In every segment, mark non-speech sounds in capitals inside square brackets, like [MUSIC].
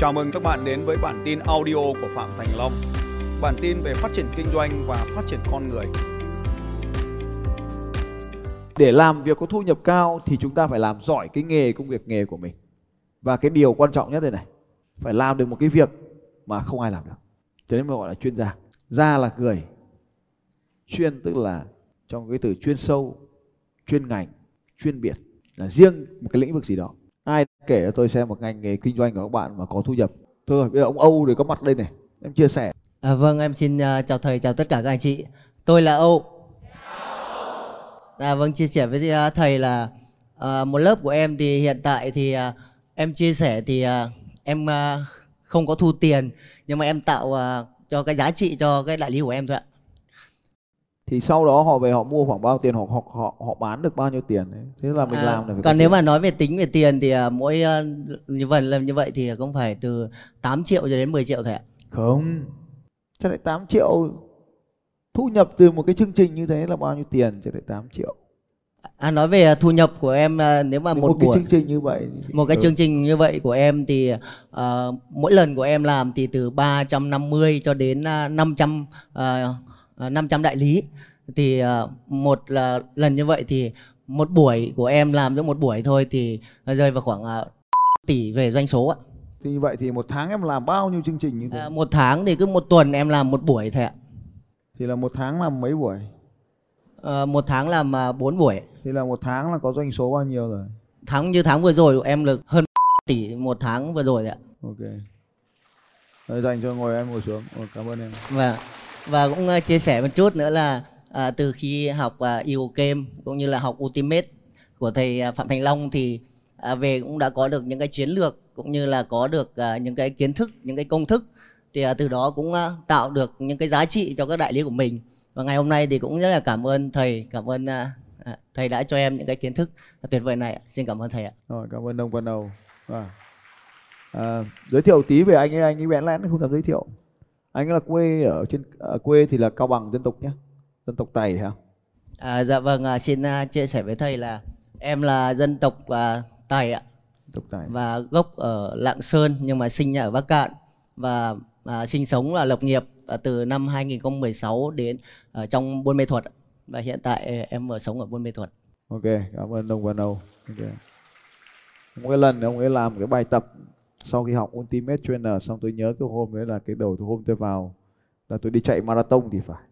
Chào mừng các bạn đến với bản tin audio của Phạm Thành Long. Bản tin về phát triển kinh doanh và phát triển con người. Để làm việc có thu nhập cao thì chúng ta phải làm giỏi cái nghề công việc nghề của mình. Và cái điều quan trọng nhất đây này, phải làm được một cái việc mà không ai làm được. Cho nên mới gọi là chuyên gia. Gia là người. Chuyên tức là trong cái từ chuyên sâu, chuyên ngành, chuyên biệt là riêng một cái lĩnh vực gì đó. Kể cho tôi xem một ngành nghề kinh doanh của các bạn mà có thu nhập. Thôi bây giờ ông Âu để có mặt đây này, em chia sẻ. À, vâng, em xin uh, chào thầy, chào tất cả các anh chị. Tôi là Âu. À, vâng, chia sẻ với uh, thầy là uh, một lớp của em thì hiện tại thì uh, em chia sẻ thì uh, em uh, không có thu tiền nhưng mà em tạo uh, cho cái giá trị cho cái đại lý của em thôi ạ. Thì sau đó họ về họ mua khoảng bao tiền, họ họ họ, họ bán được bao nhiêu tiền đấy. Thế là mình À, làm là có còn nếu tiền. mà nói về tính về tiền thì uh, mỗi uh, như vậy làm như vậy thì cũng phải từ 8 triệu cho đến 10 triệu thầy ạ. Không. Cho lại 8 triệu thu nhập từ một cái chương trình như thế là bao nhiêu tiền cho lại 8 triệu. À, nói về uh, thu nhập của em uh, nếu mà một, một cái buổi chương trình như vậy một cái Ừ. chương trình như vậy của em thì ờ, mỗi lần của em làm thì từ 350 cho đến uh, 500 ờ, ờ, 500 đại lý thì ờ, một là lần như vậy thì một buổi của em làm trong một buổi thôi thì rơi vào khoảng ờ, tỷ về doanh số ạ. Thì như vậy thì một tháng em làm bao nhiêu chương trình như thế? À, một tháng thì cứ một tuần em làm một buổi thôi ạ. Thì là một tháng làm mấy buổi? Ờ, một tháng làm uh, 4 buổi. Thì là một tháng là có doanh số bao nhiêu rồi? Tháng như tháng vừa rồi của em được hơn [LAUGHS] tỷ một tháng vừa rồi ạ. Ok. Rồi dành cho ngồi em ngồi xuống. Ồ, cảm ơn em. Và và cũng ờ, chia sẻ một chút nữa là à, từ khi học ờ, uh, EO Game cũng như là học Ultimate của thầy Phạm Thành Long thì à, về cũng đã có được những cái chiến lược cũng như là có được à, những cái kiến thức, những cái công thức thì à, từ đó cũng à, tạo được những cái giá trị cho các đại lý của mình. Và ngày hôm nay thì cũng rất là cảm ơn thầy, cảm ơn à, thầy đã cho em những cái kiến thức tuyệt vời này. Xin cảm ơn thầy ạ. Rồi cảm ơn ông Văn đầu À. À, giới thiệu tí về anh ấy, anh ấy bẽn lẽn không thèm giới thiệu. Anh là quê ở trên ở quê thì là Cao Bằng dân tộc nhé. Dân tộc Tày hả? À, dạ vâng, à, xin à, chia sẻ với thầy là em là dân tộc à, Tài ạ. Dân tộc Tày. và gốc ở Lạng Sơn nhưng mà sinh ở Bắc Cạn và à, sinh sống là lập nghiệp à, từ năm 2016 đến ở trong Buôn Mê Thuột ạ. và hiện tại à, em ở sống ở Buôn Mê Thuột. Ok, cảm ơn ông Văn Âu. Ok. Một cái lần ông ấy làm cái bài tập sau khi học Ultimate Trainer xong tôi nhớ cái hôm đấy là cái đầu hôm tôi vào là tôi đi chạy marathon thì phải.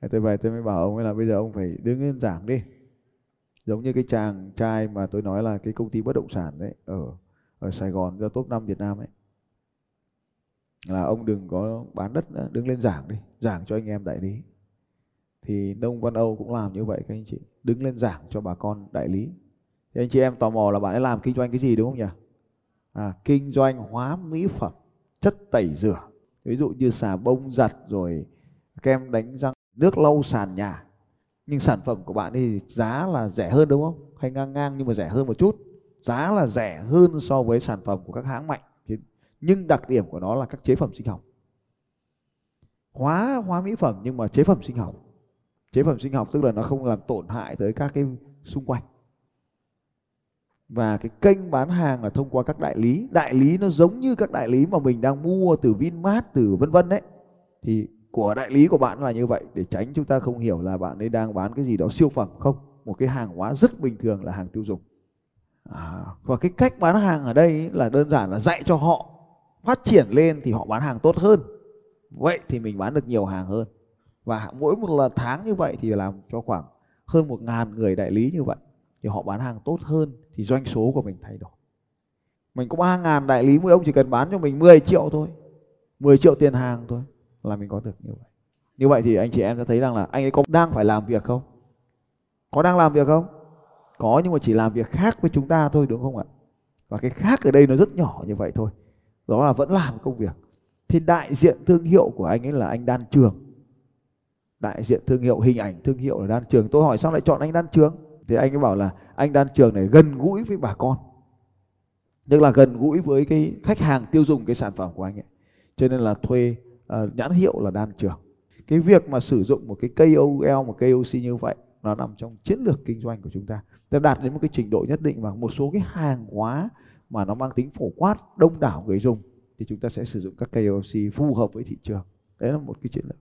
Thế tôi về tôi mới bảo ông ấy là bây giờ ông phải đứng lên giảng đi. Giống như cái chàng trai mà tôi nói là cái công ty bất động sản đấy ở ở Sài Gòn do top 5 Việt Nam ấy. Là ông đừng có bán đất nữa, đứng lên giảng đi, giảng cho anh em đại lý thì Đông Văn Âu cũng làm như vậy các anh chị đứng lên giảng cho bà con đại lý thì anh chị em tò mò là bạn ấy làm kinh doanh cái gì đúng không nhỉ à, kinh doanh hóa mỹ phẩm chất tẩy rửa. Ví dụ như xà bông giặt rồi kem đánh răng nước lau sàn nhà. Nhưng sản phẩm của bạn thì giá là rẻ hơn đúng không? Hay ngang ngang nhưng mà rẻ hơn một chút? Giá là rẻ hơn so với sản phẩm của các hãng mạnh. Nhưng đặc điểm của nó là các chế phẩm sinh học. Hóa hóa mỹ phẩm nhưng mà chế phẩm sinh học. Chế phẩm sinh học tức là nó không làm tổn hại tới các cái xung quanh và cái kênh bán hàng là thông qua các đại lý. Đại lý nó giống như các đại lý mà mình đang mua từ Vinmart từ vân vân đấy thì của đại lý của bạn là như vậy để tránh chúng ta không hiểu là bạn ấy đang bán cái gì đó siêu phẩm không. Một cái hàng hóa rất bình thường là hàng tiêu dùng. À, và cái cách bán hàng ở đây là đơn giản là dạy cho họ. Phát triển lên thì họ bán hàng tốt hơn. Vậy thì mình bán được nhiều hàng hơn. Và mỗi một lần tháng như vậy thì làm cho khoảng hơn một ngàn người đại lý như vậy. Thì họ bán hàng tốt hơn thì doanh số của mình thay đổi. Mình có 3 ngàn đại lý, mỗi ông chỉ cần bán cho mình 10 triệu thôi 10 triệu tiền hàng thôi là mình có được như vậy. Như vậy thì anh chị em sẽ thấy rằng là anh ấy có đang phải làm việc không? Có đang làm việc không? Có, nhưng mà chỉ làm việc khác với chúng ta thôi, đúng không ạ? Và cái khác ở đây nó rất nhỏ như vậy thôi. Đó là vẫn làm công việc. Thì đại diện thương hiệu của anh ấy là anh Đan Trường. Đại diện thương hiệu, hình ảnh thương hiệu là Đan Trường. Tôi hỏi sao lại chọn anh Đan Trường? Thì anh ấy bảo là anh Đan Trường này gần gũi với bà con. Tức là gần gũi với cái khách hàng tiêu dùng cái sản phẩm của anh ấy. Cho nên là thuê uh, nhãn hiệu là Đan Trường. Cái việc mà sử dụng một cái KOL một KOC như vậy nó nằm trong chiến lược kinh doanh của chúng ta. Ta đạt đến một cái trình độ nhất định và một số cái hàng hóa mà nó mang tính phổ quát đông đảo người dùng thì chúng ta sẽ sử dụng các KOC phù hợp với thị trường. Đấy là một cái chiến lược.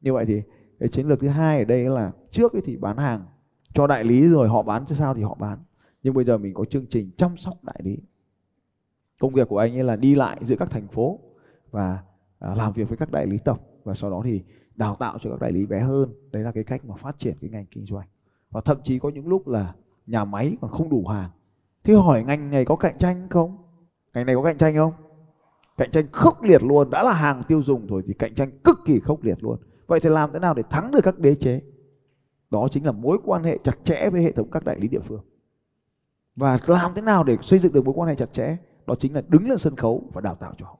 Như vậy thì cái chiến lược thứ hai ở đây là trước thì bán hàng cho đại lý rồi họ bán cho sao thì họ bán. Nhưng bây giờ mình có chương trình chăm sóc đại lý. Công việc của anh ấy là đi lại giữa các thành phố và à, làm việc với các đại lý tổng và sau đó thì đào tạo cho các đại lý bé hơn. Đấy là cái cách mà phát triển cái ngành kinh doanh. Và thậm chí có những lúc là nhà máy còn không đủ hàng. Thế hỏi ngành này có cạnh tranh không? Ngành này có cạnh tranh không? Cạnh tranh khốc liệt luôn. Đã là hàng tiêu dùng rồi thì cạnh tranh cực kỳ khốc liệt luôn. Vậy thì làm thế nào để thắng được các đế chế? Đó chính là mối quan hệ chặt chẽ với hệ thống các đại lý địa phương. Và làm thế nào để xây dựng được mối quan hệ chặt chẽ? Đó chính là đứng lên sân khấu và đào tạo cho họ.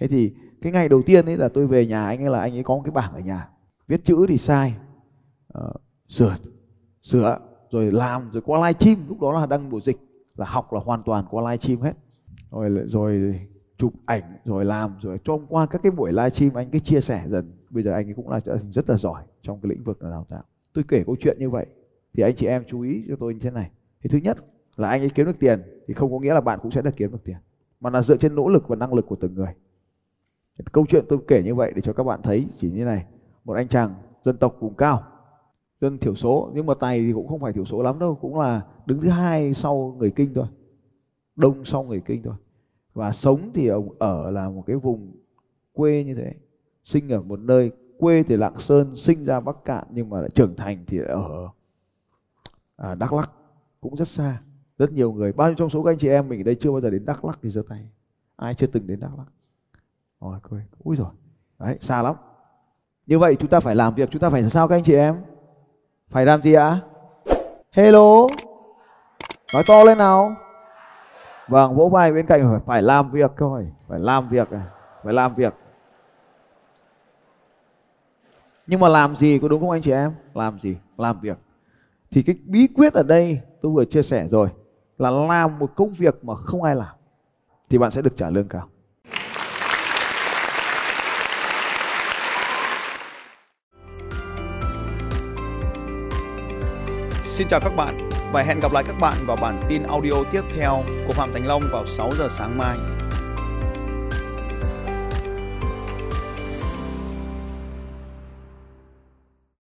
Thế thì cái ngày đầu tiên ấy là tôi về nhà anh ấy là anh ấy có một cái bảng ở nhà. Viết chữ thì sai. Uh, sửa sửa rồi làm rồi qua live stream. Lúc đó là đăng bộ dịch là học là hoàn toàn qua live stream hết. Rồi rồi chụp ảnh rồi làm rồi trong qua các cái buổi live stream anh cứ chia sẻ dần. Bây giờ anh ấy cũng là rất là giỏi trong cái lĩnh vực là đào tạo tôi kể câu chuyện như vậy thì anh chị em chú ý cho tôi như thế này. Thì thứ nhất là anh ấy kiếm được tiền thì không có nghĩa là bạn cũng sẽ được kiếm được tiền, mà là dựa trên nỗ lực và năng lực của từng người. Câu chuyện tôi kể như vậy để cho các bạn thấy chỉ như này. Một anh chàng dân tộc vùng cao, dân thiểu số, nhưng mà tài thì cũng không phải thiểu số lắm đâu, cũng là đứng thứ hai sau người kinh thôi, đông sau người kinh thôi. Và sống thì ông ở là một cái vùng quê như thế, sinh ở một nơi quê thì lạng sơn sinh ra bắc cạn nhưng mà trưởng thành thì ở à, đắk lắc cũng rất xa. Rất nhiều người bao nhiêu trong số các anh chị em mình ở đây chưa bao giờ đến đắk lắc thì giơ tay. Ai chưa từng đến đắk lắc rồi cười ui rồi đấy xa lắm. Như vậy chúng ta phải làm việc chúng ta phải làm sao các anh chị em? Phải làm gì ạ? Hello? Nói to lên nào. Vâng vỗ vai bên cạnh phải, phải làm việc thôi phải làm việc à, phải làm việc nhưng mà làm gì có đúng không anh chị em? Làm gì? Làm việc. Thì cái bí quyết ở đây tôi vừa chia sẻ rồi là làm một công việc mà không ai làm thì bạn sẽ được trả lương cao. Xin chào các bạn và hẹn gặp lại các bạn vào bản tin audio tiếp theo của Phạm Thành Long vào 6 giờ sáng mai.